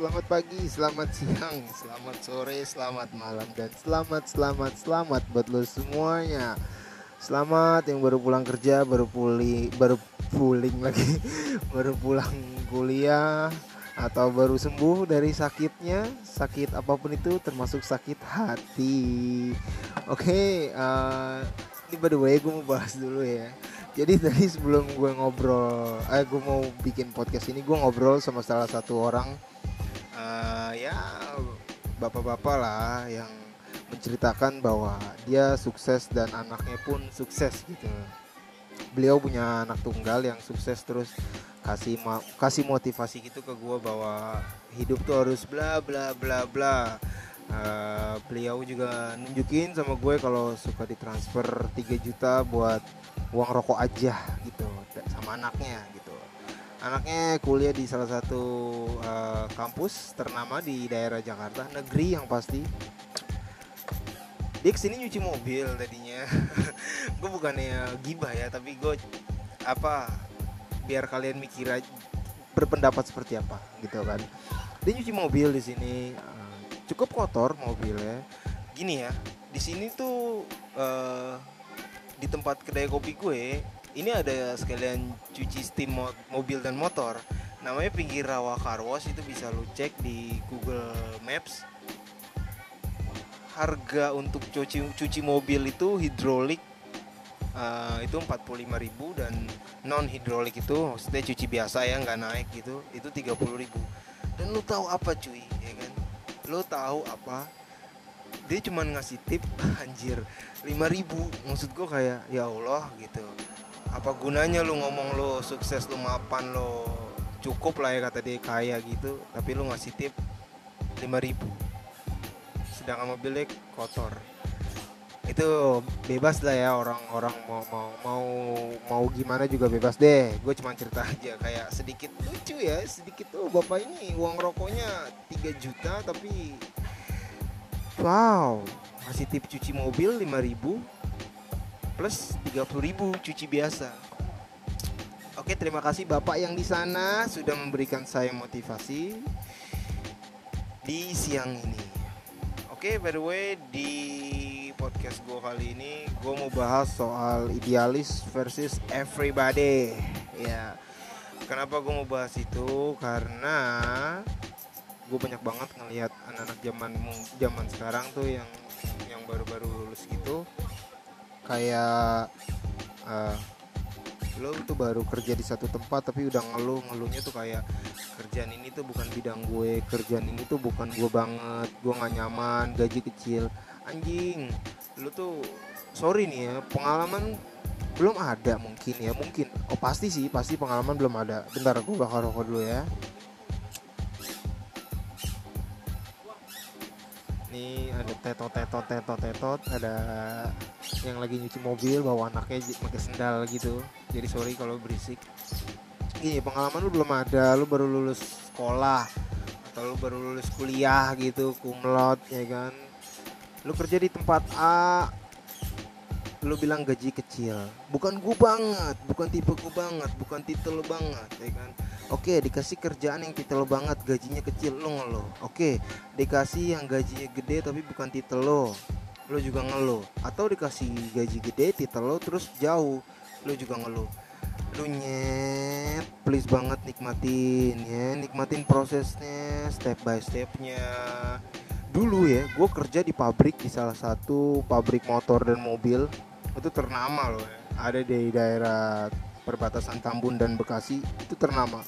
selamat pagi, selamat siang, selamat sore, selamat malam dan selamat selamat selamat buat lo semuanya. Selamat yang baru pulang kerja, baru pulih, baru puling lagi, baru pulang kuliah atau baru sembuh dari sakitnya, sakit apa pun itu termasuk sakit hati. Oke, okay, uh, ini by the way gue mau bahas dulu ya jadi tadi sebelum gue ngobrol eh gue mau bikin podcast ini gue ngobrol sama salah satu orang ya bapak-bapak lah yang menceritakan bahwa dia sukses dan anaknya pun sukses gitu. Beliau punya anak tunggal yang sukses terus kasih kasih motivasi gitu ke gue bahwa hidup tuh harus bla bla bla bla. Uh, beliau juga nunjukin sama gue kalau suka ditransfer 3 juta buat uang rokok aja gitu sama anaknya gitu anaknya kuliah di salah satu uh, kampus ternama di daerah Jakarta negeri yang pasti. Dia ke sini nyuci mobil tadinya. Gue bukannya gibah ya tapi gue apa biar kalian mikir berpendapat seperti apa gitu kan. Dia nyuci mobil di sini cukup kotor mobilnya. Gini ya di sini tuh uh, di tempat kedai kopi gue ini ada sekalian cuci steam mo mobil dan motor. Namanya pinggir rawa car wash itu bisa lu cek di Google Maps. Harga untuk cuci cuci mobil itu hidrolik uh, itu 45.000 dan non hidrolik itu maksudnya cuci biasa ya nggak naik gitu itu 30.000 dan lu tahu apa cuy ya kan? Lo tahu apa? Dia cuma ngasih tip anjir 5000 maksud gue kayak ya Allah gitu apa gunanya lu ngomong lo sukses lu mapan lo cukup lah ya kata dia kaya gitu tapi lu ngasih tip 5000 sedangkan mobilnya kotor. Itu bebas lah ya orang-orang mau mau mau mau gimana juga bebas deh. Gue cuma cerita aja kayak sedikit lucu ya sedikit tuh bapak ini uang rokoknya 3 juta tapi wow masih tip cuci mobil 5000 plus 30.000 cuci biasa. Oke terima kasih bapak yang di sana sudah memberikan saya motivasi di siang ini. Oke by the way di podcast gue kali ini gue mau bahas soal idealis versus everybody. Ya kenapa gue mau bahas itu? Karena gue banyak banget ngelihat anak-anak zaman zaman sekarang tuh yang yang baru-baru lulus gitu kayak uh, lo tuh baru kerja di satu tempat tapi udah ngeluh ngeluhnya tuh kayak kerjaan ini tuh bukan bidang gue kerjaan ini tuh bukan gue banget gue nggak nyaman gaji kecil. Anjing lu tuh sorry nih ya pengalaman belum ada mungkin ya mungkin. Oh pasti sih pasti pengalaman belum ada. Bentar gue bakal rokok dulu ya nih ada tetot tetot tetot tetot. Ada yang lagi nyuci mobil bawa anaknya pakai sendal gitu. Jadi sorry kalau berisik. Ini pengalaman lu belum ada. Lu baru lulus sekolah atau lu baru lulus kuliah gitu kumlot ya kan? Lu kerja di tempat A lu bilang gaji kecil. Bukan gue banget bukan tipe gue banget bukan titel lo banget ya kan oke dikasih kerjaan yang titel lo banget gajinya kecil lo ngeluh. Oke dikasih yang gajinya gede tapi bukan titel lo lo juga ngeluh. Atau dikasih gaji gede titel lo terus jauh lo juga ngeluh. Lu nyet please banget nikmatin ya. Nikmatin prosesnya step by stepnya. Dulu ya gue kerja di pabrik di salah satu pabrik motor dan mobil. Itu ternama loh ya. ada di daerah perbatasan Tambun dan Bekasi itu ternama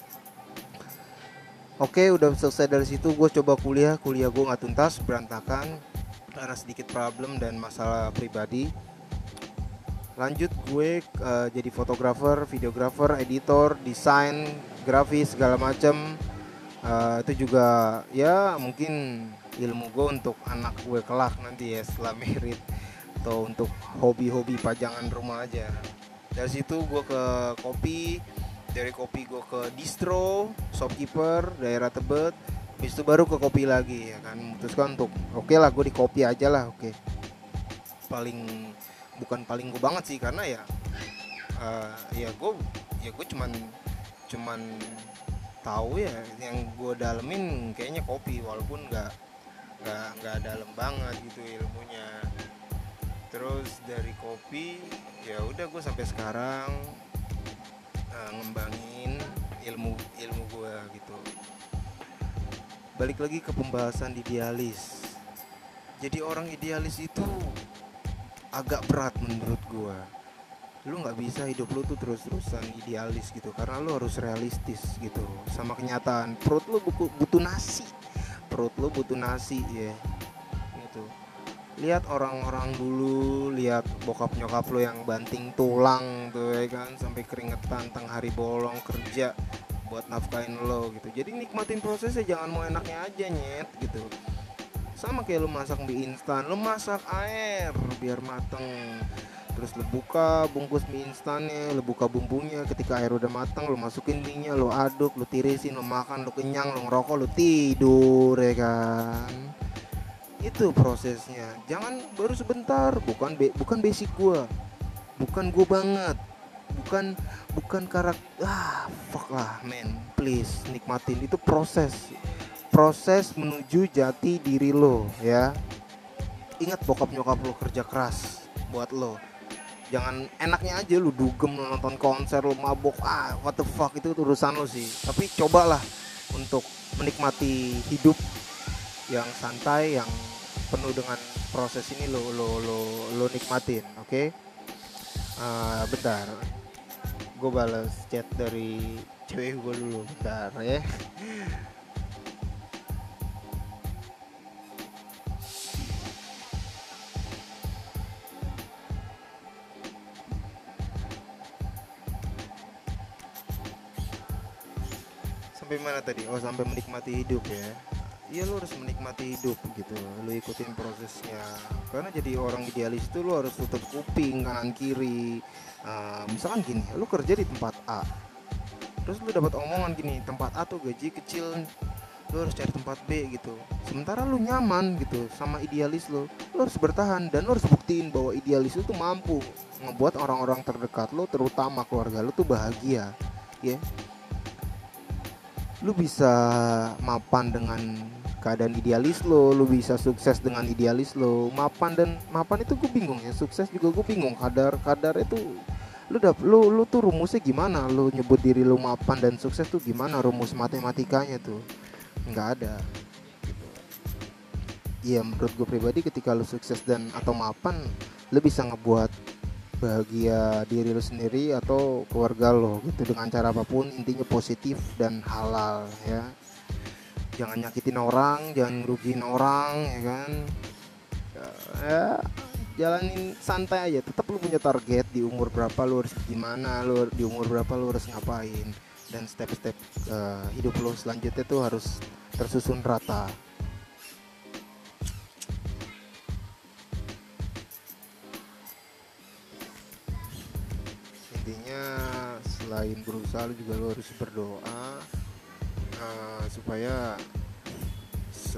oke udah selesai dari situ gue coba kuliah. Kuliah gue nggak tuntas berantakan. Karena sedikit problem dan masalah pribadi. Lanjut gue uh, jadi fotografer videografer editor desain grafis segala macam uh, itu juga ya mungkin ilmu gue untuk anak gue kelak nanti ya setelah merit. Atau untuk hobi-hobi pajangan rumah aja. Dari situ gue ke kopi dari kopi gue ke distro shopkeeper daerah tebet. Habis itu baru ke kopi lagi ya kan. Memutuskan untuk oke okay lah gue di kopi aja lah oke. Okay. paling bukan paling gue banget sih karena ya uh, ya gue ya gue cuman cuman tahu ya yang gue dalemin kayaknya kopi walaupun nggak nggak nggak dalam banget gitu ilmunya. Terus dari kopi ya udah gue sampai sekarang uh, ngembangin ilmu ilmu gue gitu. Balik lagi ke pembahasan idealis. Jadi orang idealis itu agak berat menurut gue lu nggak bisa hidup lu tuh terus-terusan idealis gitu karena lu harus realistis gitu. Sama kenyataan perut lu butuh nasi. Perut lu butuh nasi ya. Gitu lihat orang-orang dulu lihat bokap nyokap lu yang banting tulang tuh ya kan? Sampai keringetan tengah hari bolong kerja buat nafkain lo gitu. Jadi nikmatin prosesnya jangan mau enaknya aja nyet gitu. Sama kayak lu masak mie instan. Lu masak air biar mateng. Terus lu buka bungkus mie instannya lu buka bumbunya. Ketika air udah matang lu masukin mie lu aduk lu tirisin lu makan lu kenyang lu ngerokok lu tidur ya kan itu prosesnya. Jangan baru sebentar. Bukan be bukan basic gua. Bukan gua banget. Bukan bukan karakter ah fuck lah man. Please nikmatin. Itu proses. Proses menuju jati diri lo ya. Ingat bokap nyokap lo kerja keras buat lo. Jangan enaknya aja lu dugem lu nonton konser lu mabok. Ah what the fuck itu urusan lu sih. Tapi cobalah untuk menikmati hidup yang santai yang penuh dengan proses ini lo lo lo lo nikmatin oke? Okay? uh, bentar. Gue balas chat dari cewek gue dulu bentar ya. Sampai mana tadi? Oh sampai menikmati hidup ya Iya lo harus menikmati hidup gitu. Lo ikutin prosesnya. Karena jadi orang idealis itu lo harus tutup kuping kanan kiri. Uh, Misalkan gini Lo kerja di tempat A. Terus lo dapat omongan gini Tempat A tuh gaji kecil. Lo harus cari tempat B gitu. Sementara lo nyaman gitu Sama idealis lo Lo harus bertahan Dan lo harus buktiin bahwa idealis itu mampu Ngebuat orang-orang terdekat lo Terutama keluarga lo tuh bahagia Ya. Yeah lu bisa mapan dengan keadaan idealis lo, lu bisa sukses dengan idealis lo. Mapan dan mapan itu gue bingung ya, sukses juga gue bingung. Kadar kadar itu lu dap lu lu tuh rumusnya gimana? Lu nyebut diri lu mapan dan sukses tuh gimana rumus matematikanya tuh? nggak ada. Iya menurut gue pribadi ketika lu sukses dan atau mapan, lu bisa ngebuat bahagia diri lo sendiri atau keluarga lo gitu dengan cara apa pun intinya positif dan halal ya jangan nyakitin orang jangan ngerugiin orang ya kan? Ya, jalanin santai aja. Tetap lu punya target di umur berapa lu harus gimana lu di umur berapa lu harus ngapain. Dan step-step uh, hidup lo selanjutnya tuh harus tersusun rata. Selain berusaha lu juga lu harus berdoa supaya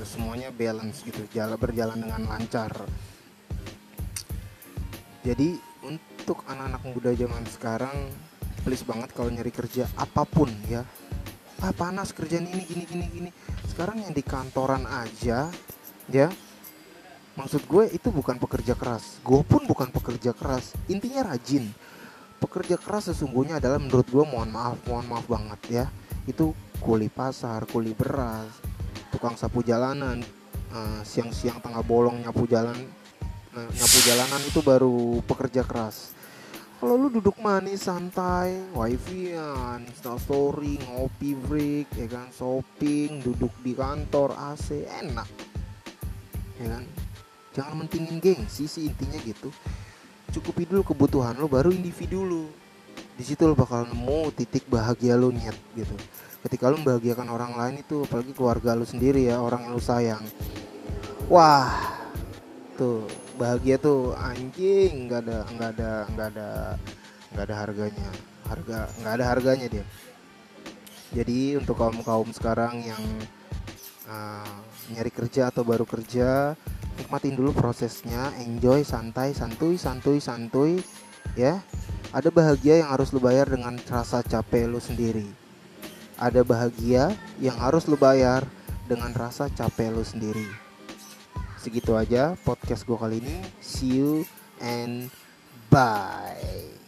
semuanya balance gitu jalan berjalan dengan lancar. Jadi untuk anak-anak muda zaman sekarang please banget kalau nyari kerja apa pun ya. Ah panas kerjaan ini gini gini gini. Sekarang yang di kantoran aja ya maksud gue itu bukan pekerja keras. Gue pun bukan pekerja keras. Intinya rajin. Pekerja keras sesungguhnya adalah menurut gue mohon maaf mohon maaf banget ya. Itu kuli pasar kuli beras tukang sapu jalanan uh, siang-siang tengah bolong nyapu jalan uh, nyapu jalanan itu baru pekerja keras. Kalau lu duduk manis santai wifi-an install story ngopi break ya kan shopping duduk di kantor AC enak. Ya kan? Jangan mentingin gengsi sih intinya gitu. Cukupi dulu kebutuhan lo baru individu lo di situ lo bakal nemu titik bahagia lo niat gitu. Ketika lo membahagiakan orang lain itu apalagi keluarga lo sendiri ya orang yang lo sayang. Wah tuh bahagia tuh anjing nggak ada nggak ada nggak ada nggak ada harganya. Harga nggak ada harganya dia. Jadi untuk kaum kaum sekarang yang uh, nyari kerja atau baru kerja nikmatin dulu prosesnya enjoy santai santuy santuy santuy ya ada bahagia yang harus lu bayar dengan rasa capek lu sendiri ada bahagia yang harus lu bayar dengan rasa capek lu sendiri. Segitu aja podcast gue kali ini. See you and bye.